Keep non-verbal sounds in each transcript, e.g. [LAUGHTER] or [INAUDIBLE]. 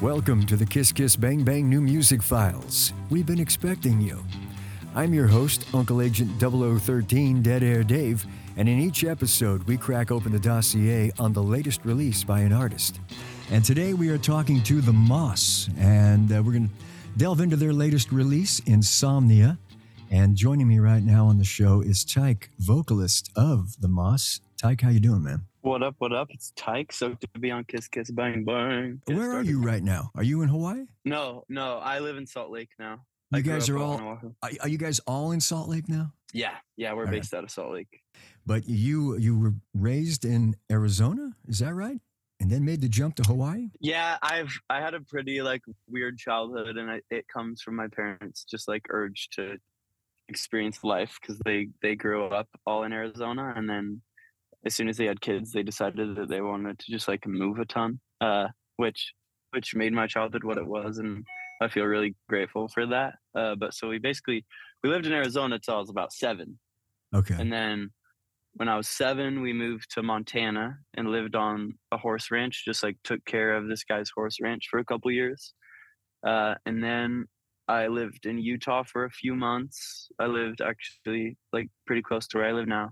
Welcome to the Kiss Kiss Bang Bang New Music Files. We've been expecting you. I'm your host, Uncle Agent 0013 Dead Air Dave, and in each episode, we crack open the dossier on the latest release by an artist. And today we are talking to The Moss, and uh, we're going to delve into their latest release, Insomnia. And joining me right now on the show is Tyke, vocalist of The Moss. Tyke, how you doing, man? What up? What up? It's Tyke. So to be on Kiss Kiss Bang Bang. Get Where are started. you right now? Are you in Hawaii? No, no. I live in Salt Lake now. You I guys are all are, are you guys all in Salt Lake now? Yeah, yeah. We're All right. based out of Salt Lake. But you you were raised in Arizona, is that right? And then made the jump to Hawaii? Yeah, I've I had a pretty like weird childhood, and I, it comes from my parents just like urge to experience life because they they grew up all in Arizona, and then as soon as they had kids, they decided that they wanted to just like move a ton, uh, which which made my childhood what it was, and I feel really grateful for that. Uh, but so we basically we lived in Arizona till I was about seven, Okay. and then when I was seven, we moved to Montana and lived on a horse ranch, just like took care of this guy's horse ranch for a couple years. Uh, and then I lived in Utah for a few months. I lived actually like pretty close to where I live now.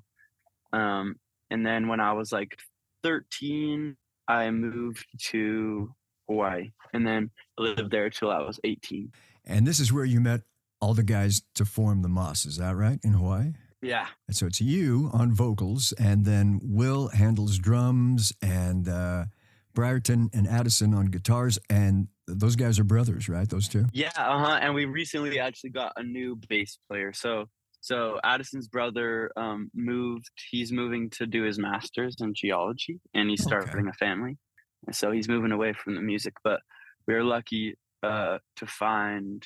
Um, and then when I was like 13, I moved to Hawaii and then lived there till I was 18. and this is where you met all the guys to form the Moss, is that right? In Hawaii? Yeah. And so it's you on vocals, and then Will handles drums, and uh, Briarton and Addison on guitars, and those guys are brothers, right? Those two. Yeah, uh huh. And we recently actually got a new bass player. So so Addison's brother um, moved. He's moving to do his master's in geology, and he's Okay. starting a family. And so he's moving away from the music. But we are lucky uh, to find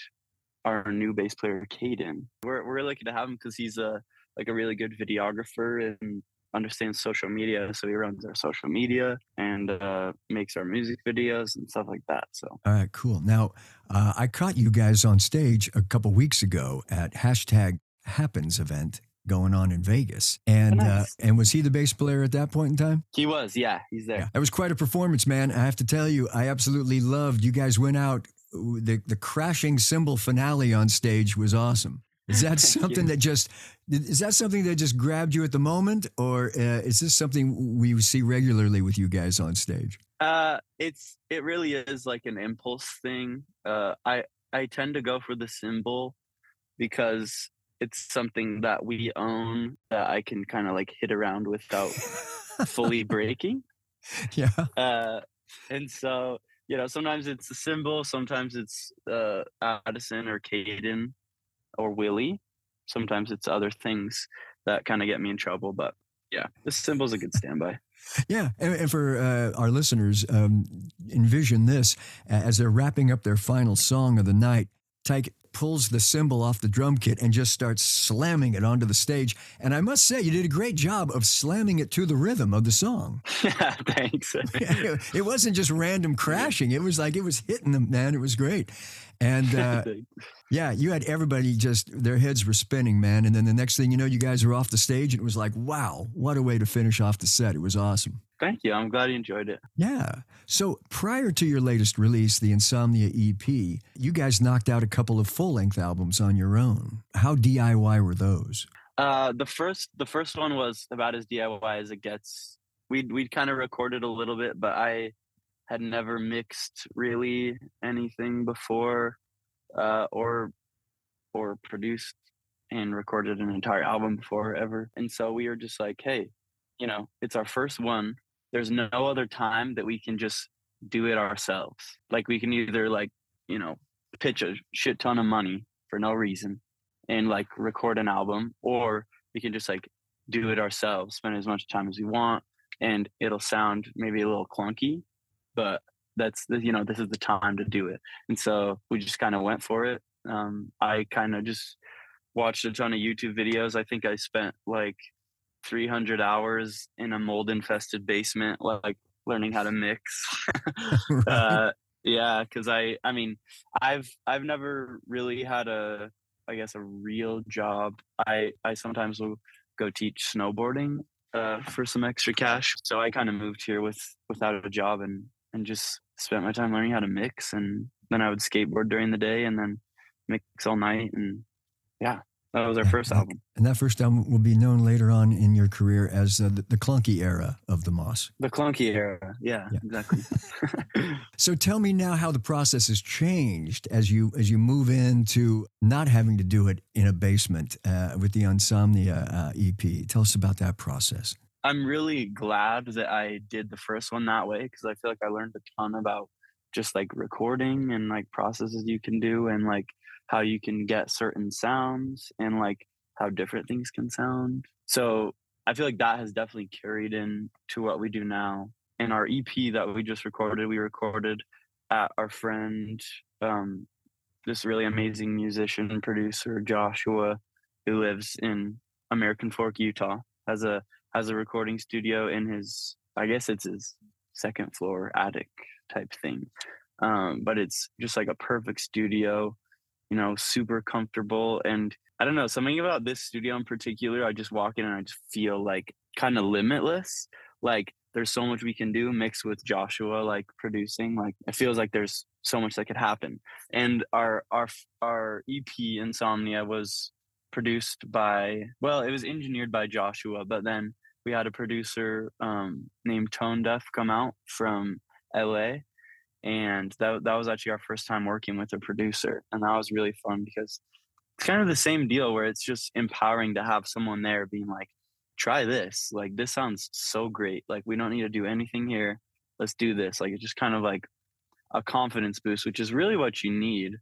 our new bass player, Caden. We're we're lucky to have him because he's a like a really good videographer and understands social media. So he runs our social media and uh, makes our music videos and stuff like that. So All right, cool. Now, uh, I caught you guys on stage a couple weeks ago at hashtag Happens event going on in Vegas, and uh, and was he the bass player at that point in time? he was, yeah, he's there. Yeah, that was quite a performance, man. I have to tell you, I absolutely loved. You guys went out. The the crashing cymbal finale on stage was awesome. Is that [LAUGHS] something you. that just is that something that just grabbed you at the moment, or uh, is this something we see regularly with you guys on stage? Uh, it's it really is like an impulse thing. Uh, I I tend to go for the cymbal because it's something that we own that I can kind of like hit around without fully [LAUGHS] breaking. yeah. Uh, and so you know sometimes it's a cymbal, sometimes it's uh Addison or Caden or Willie. Sometimes it's other things that kind of get me in trouble. But yeah, the cymbal's a good standby. [LAUGHS] Yeah, and, and for uh, our listeners, um, envision this as they're wrapping up their final song of the night. Tyke pulls the cymbal off the drum kit and just starts slamming it onto the stage. And I must say, you did a great job of slamming it to the rhythm of the song. yeah, [LAUGHS] thanks. [LAUGHS] it wasn't just random crashing; it was like it was hitting them, man. It was great. And [LAUGHS] uh, yeah, you had everybody just their heads were spinning, man. And then the next thing you know, you guys were off the stage, and it was like, wow, what a way to finish off the set. It was awesome. Thank you. I'm glad you enjoyed it. Yeah. So prior to your latest release, the Insomnia EP, you guys knocked out a couple of full length albums on your own. How DIY were those? Uh, the first the first one was about as DIY as it gets. We we kind of recorded a little bit, but I had never mixed really anything before, uh, or or produced and recorded an entire album before ever. And so we were just like, hey, you know, it's our first one. There's no other time that we can just do it ourselves. Like we can either like, you know, pitch a shit ton of money for no reason and like record an album or we can just like do it ourselves spend as much time as we want and it'll sound maybe a little clunky but that's the you know this is the time to do it. And so we just kind of went for it. Um i kind of just watched a ton of youtube videos. I think i spent like 300 hours in a mold infested basement like learning how to mix. [LAUGHS] [LAUGHS] Uh yeah because i i mean i've i've never really had a i guess a real job. I i sometimes will go teach snowboarding uh for some extra cash. So i kind of moved here with without a job and and just spent my time learning how to mix, and then I would skateboard during the day, and then mix all night, and yeah, that was our first album. And that first album will be known later on in your career as uh, the, the, clunky era of the Moss. The clunky era. Yeah, yeah. exactly. [LAUGHS] so tell me now how the process has changed as you as you move into not having to do it in a basement uh, with the Insomnia uh, EP. Tell us about that process. I'm really glad that I did the first one that way because I feel like I learned a ton about just like recording and like processes you can do and like how you can get certain sounds and like how different things can sound. So I feel like that has definitely carried in to what we do now. In our EP that we just recorded, we recorded at our friend, um, this really amazing musician producer, Joshua, who lives in American Fork, Utah, has a has a recording studio in his I guess it's his second floor attic type thing. Um, but it's just like a perfect studio you know, super comfortable. And I don't know, something about this studio in particular, I just walk in and I just feel like kind of limitless. Like there's so much we can do mixed with Joshua like producing. Like it feels like there's so much that could happen. And our our our EP Insomnia was produced by well, it was engineered by Joshua, but then we had a producer um, named Tone Deaf come out from LA and that that was actually our first time working with a producer, and that was really fun because it's kind of the same deal where it's just empowering to have someone there being like, "Try this, like this sounds so great. Like we don't need to do anything here. Let's do this." Like it's just kind of like a confidence boost, which is really what you need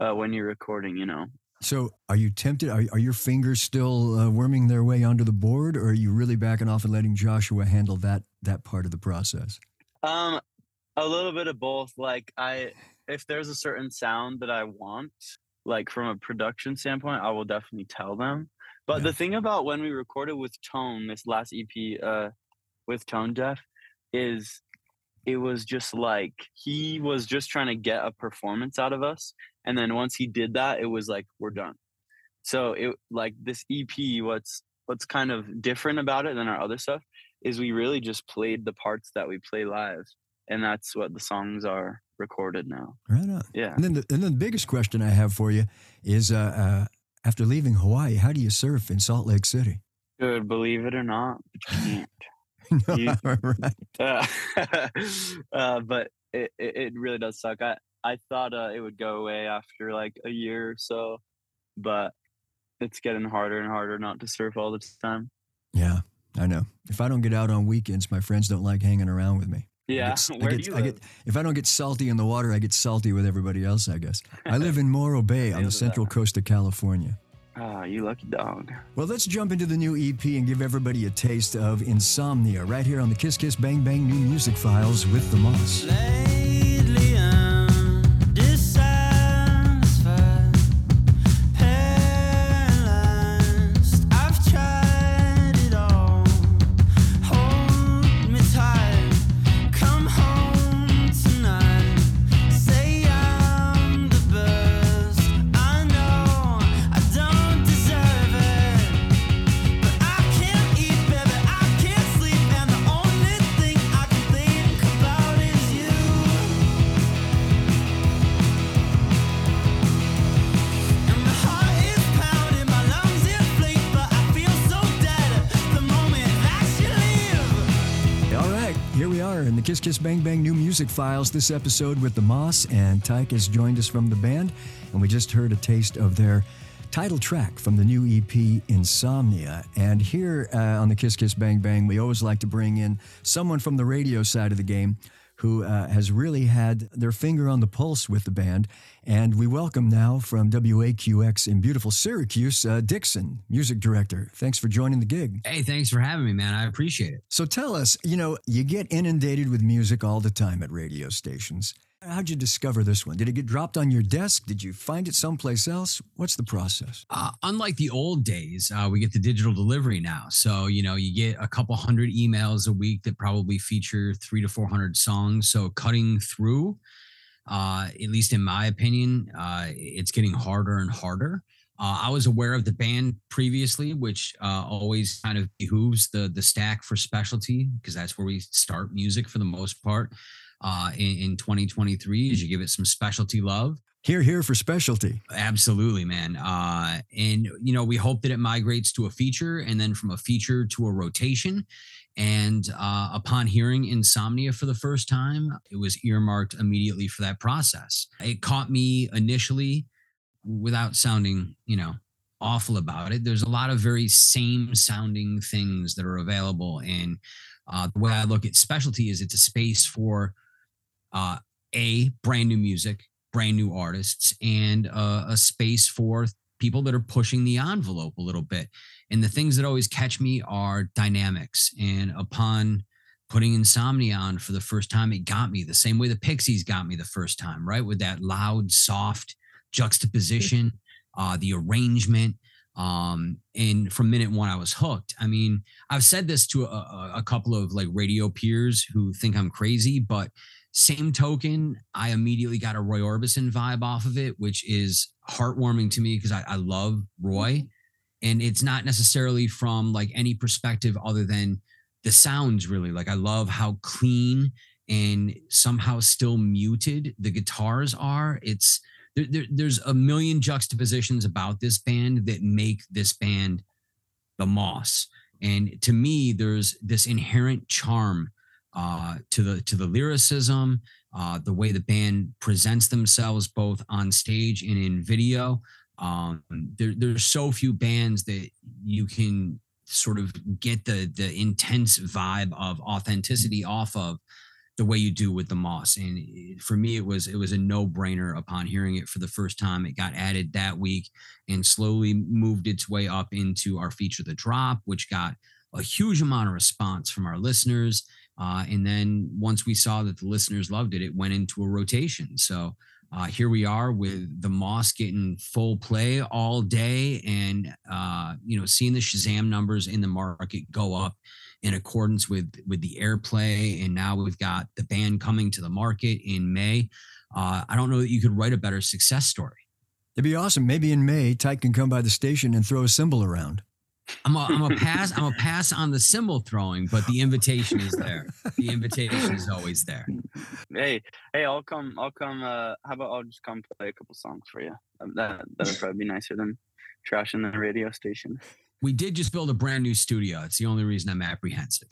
uh, when you're recording. You know. So, are you tempted? Are, are your fingers still uh, worming their way onto the board, or are you really backing off and letting Joshua handle that that part of the process? Um, a little bit of both. Like I, if there's a certain sound that I want, like from a production standpoint, I will definitely tell them. But yeah. the thing about when we recorded with Tone, this last EP, uh, with Tone Deaf, is it was just like he was just trying to get a performance out of us, and then once he did that, it was like we're done. So it like this EP, what's what's kind of different about it than our other stuff is we really just played the parts that we play live and that's what the songs are recorded now. Right on. Yeah. And then the, and then the biggest question I have for you is uh, uh, after leaving Hawaii, how do you surf in Salt Lake City? Good, believe it or not, you can't. [LAUGHS] no, you, [LAUGHS] right. Uh, [LAUGHS] uh, but it, it, it, really does suck. I, I thought uh, it would go away after like a year or so, but it's getting harder and harder not to surf all the time. Yeah, I know. If I don't get out on weekends, my friends don't like hanging around with me. Yeah, I get, [LAUGHS] where I get, do you I get, if I don't get salty in the water, I get salty with everybody else. I guess I live in [LAUGHS] Morro Bay on the central coast of California. Ah, you lucky dog. Well, let's jump into the new EP and give everybody a taste of Insomnia right here on the Kiss Kiss Bang Bang New Music Files with the Moss. Bang Bang New Music Files this episode with the Moss, and Tyke has joined us from the band, and we just heard a taste of their title track from the new EP Insomnia. And here uh, on the Kiss Kiss Bang Bang, we always like to bring in someone from the radio side of the game who uh, has really had their finger on the pulse with the band. And we welcome now from WAQX in beautiful Syracuse, uh, Dixon, music director. Thanks for joining the gig. Hey, thanks for having me, man. I appreciate it. So tell us, you know, you get inundated with music all the time at radio stations. How'd you discover this one? Did it get dropped on your desk? Did you find it someplace else? What's the process? Uh, unlike the old days, uh, we get the digital delivery now. So, you know, you get a couple hundred emails a week that probably feature three to 400 songs. So, cutting through, uh, at least in my opinion, uh, it's getting harder and harder. Uh, I was aware of the band previously, which uh, always kind of behooves the the stack for specialty because that's where we start music for the most part. uh, in, in 2023 as you give it some specialty love. Here, here for specialty. Absolutely, man. Uh, and you know, we hope that it migrates to a feature, and then from a feature to a rotation. And uh, upon hearing Insomnia for the first time, it was earmarked immediately for that process. It caught me initially, without sounding, you know, awful about it. There's a lot of very same sounding things that are available, and uh, the way I look at specialty is it's a space for uh, a brand new music brand new artists and uh, a space for people that are pushing the envelope a little bit. And the things that always catch me are dynamics. And upon putting Insomnia on for the first time, it got me the same way the Pixies got me the first time, right? With that loud, soft juxtaposition, uh, the arrangement. Um, and from minute one, I was hooked. I mean, I've said this to a, a couple of like radio peers who think I'm crazy, but same token, I immediately got a Roy Orbison vibe off of it, which is heartwarming to me because I, I love Roy. Mm-hmm. And it's not necessarily from like any perspective other than the sounds really. Like I love how clean and somehow still muted the guitars are. It's there, there, there's a million juxtapositions about this band that make this band the Moss. And to me, there's this inherent charm uh, to the to the lyricism, uh, the way the band presents themselves both on stage and in video. Um, there, there's so few bands that you can sort of get the the intense vibe of authenticity off of the way you do with the moss and for me it was it was a no-brainer upon hearing it for the first time it got added that week and slowly moved its way up into our feature the drop which got a huge amount of response from our listeners uh, and then once we saw that the listeners loved it, it went into a rotation. So uh, here we are with the Moss getting full play all day, and uh, you know seeing the Shazam numbers in the market go up in accordance with with the airplay. And now we've got the band coming to the market in May. Uh, I don't know that you could write a better success story. It'd be awesome. Maybe in May, Tyke can come by the station and throw a cymbal around. I'm a, I'm a pass. I'm a pass on the cymbal throwing, but the invitation is there. The invitation is always there. Hey, hey, I'll come. I'll come. Uh, how about I'll just come play a couple songs for you? Um, that that'd probably be nicer than trashing the radio station. We did just build a brand new studio. It's the only reason I'm apprehensive.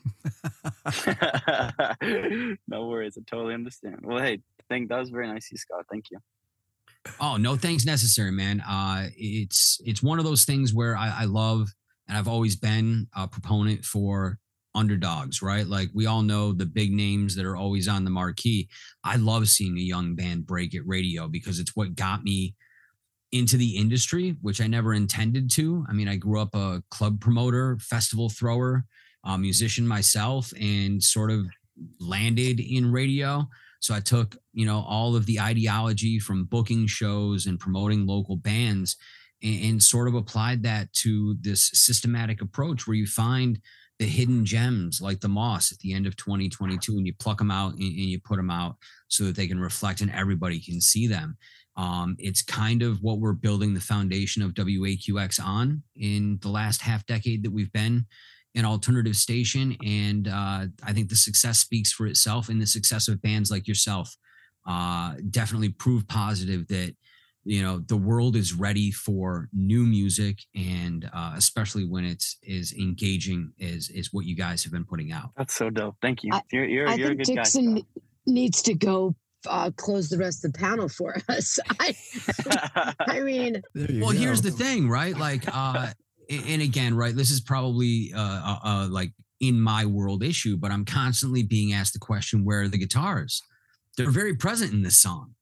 [LAUGHS] no worries. I totally understand. Well, hey, thank that was very nice, you Scott. Thank you. Oh, no thanks necessary, man. Uh, it's it's one of those things where I, I love and I've always been a proponent for underdogs, right? Like we all know the big names that are always on the marquee. I love seeing a young band break at radio because it's what got me into the industry, which I never intended to. I mean, I grew up a club promoter, festival thrower, a musician myself, and sort of landed in radio. So I took, you know, all of the ideology from booking shows and promoting local bands and, and sort of applied that to this systematic approach where you find the hidden gems like the moss at the end of 2022 and you pluck them out and, and, you put them out so that they can reflect and everybody can see them um, it's kind of what we're building the foundation of waqx on in the last half decade that we've been an alternative station. And uh, i think the success speaks for itself and the success of bands like yourself uh, definitely prove positive that you know the world is ready for new music and uh, especially when it's as engaging as is what you guys have been putting out. That's so dope. Thank you. I, you're, you're, I you're think dixon guy, needs to go uh, close the rest of the panel for [LAUGHS] us i, [LAUGHS] I mean well go. here's the thing right like uh and again right this is probably uh, uh, uh like in my world issue but i'm constantly being asked the question where are the guitars they're very present in this song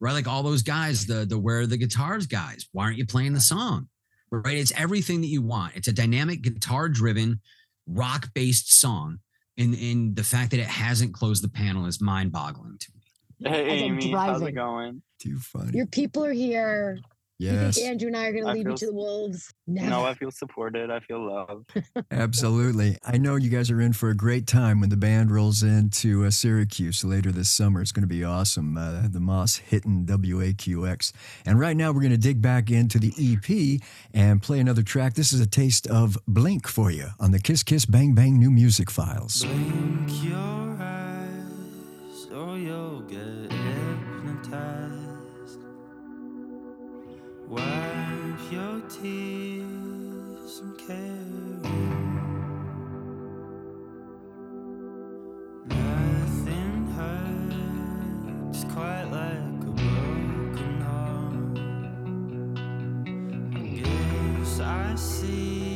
right? Like all those guys, the the where are the guitars guys. Why aren't you playing the song? Right? It's everything that you want. It's a dynamic guitar driven, rock based song. And and the fact that it hasn't closed the panel is mind boggling to me. [LAUGHS] Hey, Amy, how's it going? Too funny. Your people are here. Yes. You think Andrew and I are going to leave you to the wolves? Never. No, I feel supported. I feel loved. [LAUGHS] Absolutely. I know you guys are in for a great time when the band rolls into uh, Syracuse later this summer. It's going to be awesome. Uh, the Moss hitting WAQX. And right now, we're going to dig back into the EP and play another track. This is a taste of Blink for you on the Kiss Kiss Bang Bang New Music Files. Or you'll get hypnotized. Wipe your tears and carry Nothing hurts quite like I see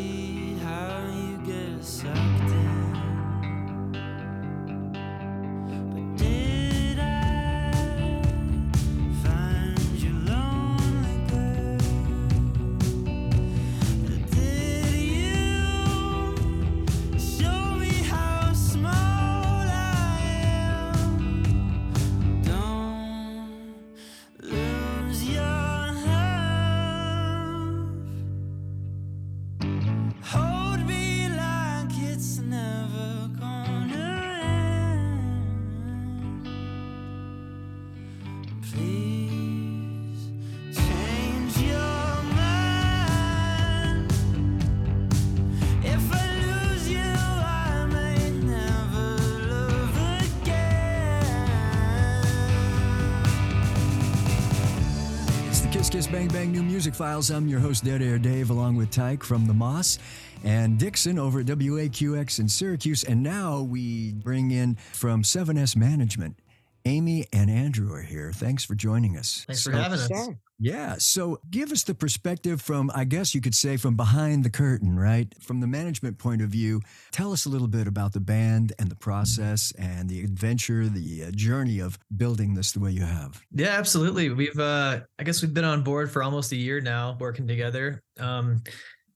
Bang Bang New Music Files. I'm your host, Dead Air Dave, along with Tyke from the Moss and Dixon over at WAQX in Syracuse. And now we bring in from 7S Management. Amy and Andrew are here. Thanks for joining us. Thanks for So- having us. Sure. Yeah. So give us the perspective from, I guess you could say, from behind the curtain, right? From the management point of view, tell us a little bit about the band and the process and the adventure, the uh, journey of building this the way you have. Yeah, absolutely. We've uh I guess we've been on board for almost a year now working together. Um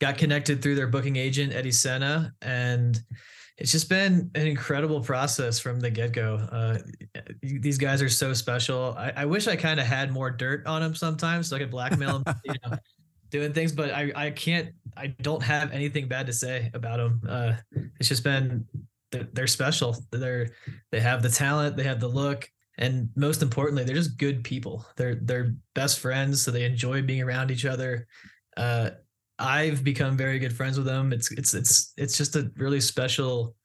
got connected through their booking agent Eddie Senna and it's just been an incredible process from the get-go. Uh these guys are so special. I, I wish I kind of had more dirt on them sometimes so I could blackmail them, you know, [LAUGHS] doing things, but I I can't I don't have anything bad to say about them. Uh it's just been they're, they're special. They're they have the talent, they have the look, and most importantly, they're just good people. They're they're best friends, so they enjoy being around each other. Uh, I've become very good friends with them. It's it's it's it's just a really special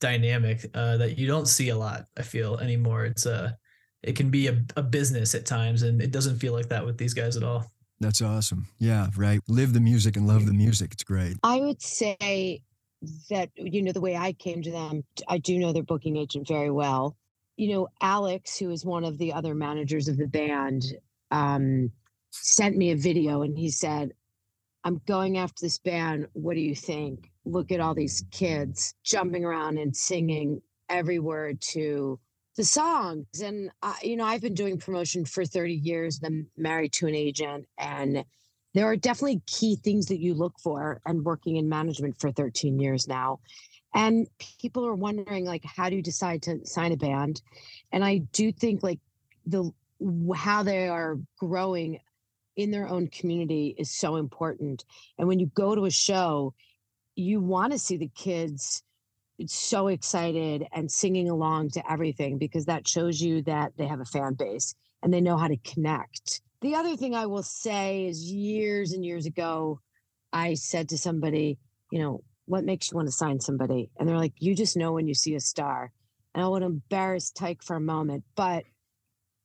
dynamic uh, that you don't see a lot. I feel anymore. It's uh it can be a, a business at times, and it doesn't feel like that with these guys at all. That's awesome. Yeah, right. Live the music and love the music. It's great. I would say that you know the way I came to them, I do know their booking agent very well. You know, Alex, who is one of the other managers of the band, um, sent me a video and he said, "I'm going after this band. What do you think? Look at all these kids jumping around and singing every word to." The songs and you know I've been doing promotion for 30 years. I'm married to an agent, and there are definitely key things that you look for and working in management for 13 years now and people are wondering like how do you decide to sign a band and i do think like the how they are growing in their own community is so important and when you go to a show you want to see the kids so excited and singing along to everything because that shows you that they have a fan base and they know how to connect the other thing I will say is years and years ago, I said to somebody, you know, what makes you want to sign somebody? And they're like, you just know when you see a star. And I want to embarrass Tyke for a moment, but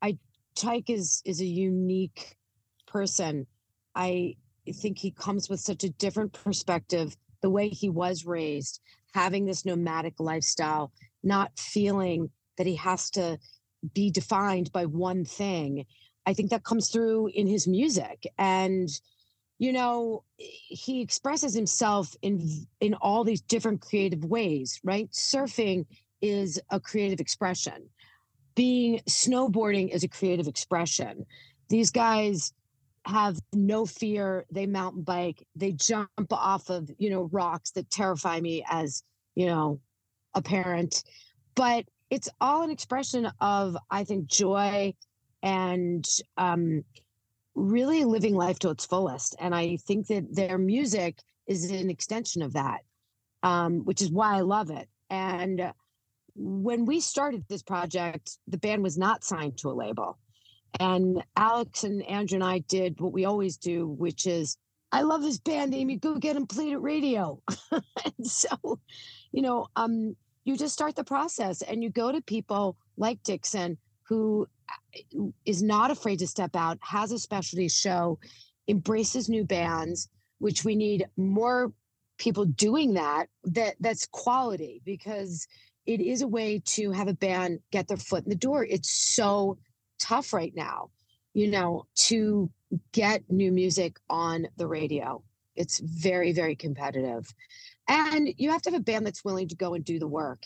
I Tyke is is a unique person. I think he comes with such a different perspective, the way he was raised, having this nomadic lifestyle, not feeling that he has to be defined by one thing. I think that comes through in his music and you know he expresses himself in in all these different creative ways right surfing is a creative expression being snowboarding is a creative expression these guys have no fear they mountain bike they jump off of you know rocks that terrify me as you know a parent but it's all an expression of i think joy and um, really living life to its fullest. And I think that their music is an extension of that, um, which is why I love it. And when we started this project, the band was not signed to a label. And Alex and Andrew and I did what we always do, which is, I love this band, Amy. Go get them played at radio. [LAUGHS] and so, you know, um, you just start the process and you go to people like Dixon, who uh, not afraid to step out, has a specialty show, embraces new bands, which we need more people doing that that that's quality because it is a way to have a band get their foot in the door it's so tough right now you know to get new music on the radio it's very very competitive and you have to have a band that's willing to go and do the work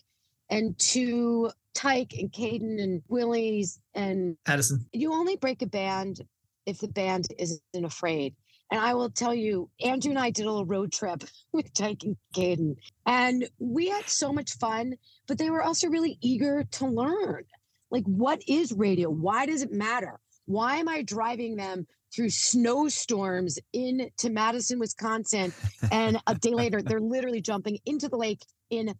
and to tyke and caden and willie's and Addison. you only break a band if the band isn't afraid. And I will tell you, Andrew and I did a little road trip [LAUGHS] with Tyke and Caden, and we had so much fun, but they were also really eager to learn. Like, what is radio? Why does it matter? Why am I driving them through snowstorms into Madison, Wisconsin? And a day later, [LAUGHS] they're literally jumping into the lake in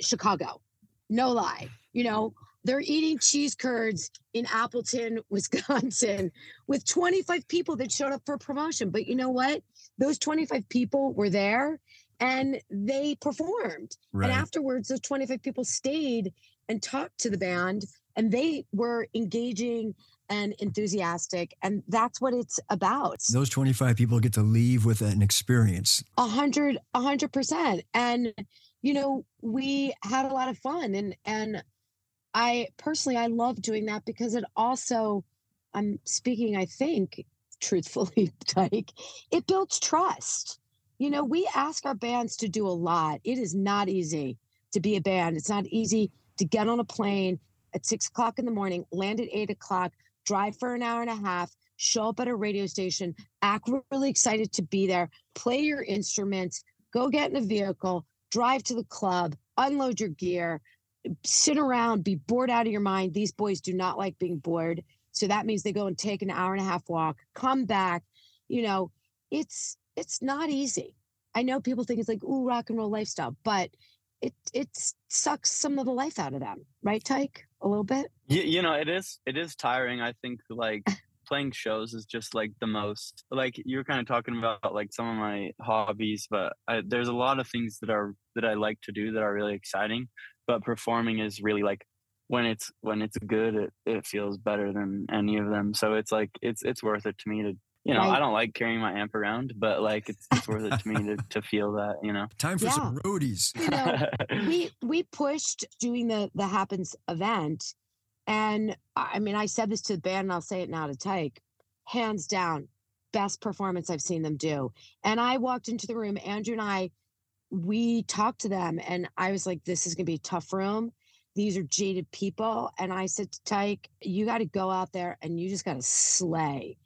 Chicago. No lie. You know, they're eating cheese curds in Appleton, [LAUGHS] Wisconsin, with 25 people that showed up for promotion. But you know what? Those 25 people were there and they performed. Right. And afterwards, those 25 people stayed and talked to the band and they were engaging and enthusiastic. And that's what it's about. Those 25 people get to leave with an experience. A hundred, a hundred percent. And you know, we had a lot of fun and and I personally I love doing that because it also I'm speaking, I think, truthfully, [LAUGHS] Tyke, it builds trust. You know, we ask our bands to do a lot. It is not easy to be a band. It's not easy to get on a plane at six o'clock in the morning, land at eight o'clock, drive for an hour and a half, show up at a radio station, act really excited to be there, play your instruments, go get in a vehicle, drive to the club, unload your gear, sit around, be bored out of your mind. These boys do not like being bored. So that means they go and take an hour and a half walk, come back. You know, it's it's not easy. I know people think it's like, ooh, rock and roll lifestyle, but it it sucks some of the life out of them, right, Tyke? A little bit. you, you know it is it is tiring i think like [LAUGHS] playing shows is just like the most like you're kind of talking about like some of my hobbies but I, there's a lot of things that are that i like to do that are really exciting but performing is really like when it's when it's good it, it feels better than any of them so it's like it's it's worth it to me to you know i don't like carrying my amp around but like it's, it's worth it to me to, to feel that you know. Time for some roadies. You know, [LAUGHS] we we pushed doing the the happens event and i I mean i said this to the band and i'll say it now to tyke hands down best performance i've seen them do. And i walked into the room andrew and i we talked to them and i was like this is going to be a tough room. These are jaded people. And i said to tyke you got to go out there and you just got to slay.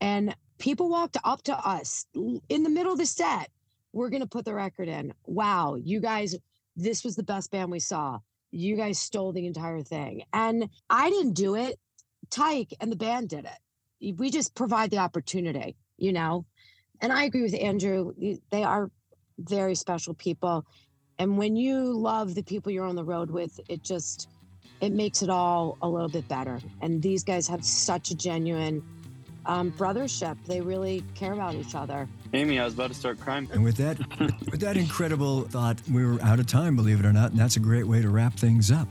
And people walked up to us in the middle of the set we're going to put the record in wow you guys this was the best band we saw. You guys stole the entire thing. And I didn't do it. Tyke and the band did it. We just provide the opportunity, you know? And I agree with Andrew. They are very special people. And when you love the people you're on the road with, it just it makes it all a little bit better. And these guys have such a genuine um, brothership. They really care about each other. amy i was about to start crying And with that, with that incredible thought, we were out of time, believe it or not, and that's a great way to wrap things up.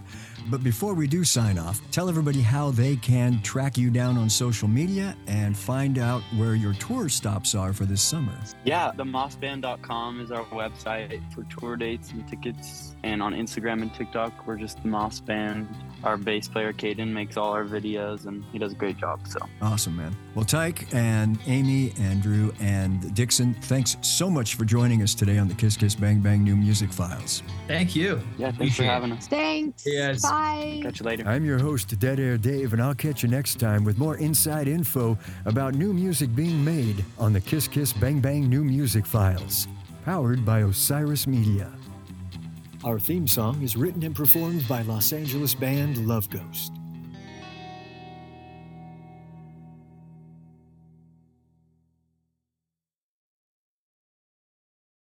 But before we do sign off, tell everybody how they can track you down on social media and find out where your tour stops are for this summer. Yeah, the mossband.com is our website for tour dates and tickets. And on Instagram and TikTok, we're just the Moss Band. Our bass player, Caden, makes all our videos and he does a great job. So Awesome, man. Well, Tyke and Amy, Andrew, and Dixon, thanks so much for joining us today on the Kiss Kiss Bang Bang New Music Files. Thank you. yeah, thanks Appreciate for having us. Thanks. Yes. Bye. Catch you later. I'm your host, Dead Air Dave, and I'll catch you next time with more inside info about new music being made on the Kiss Kiss Bang Bang New Music Files, powered by Osiris Media. Our theme song is written and performed by Los Angeles band Love Ghost.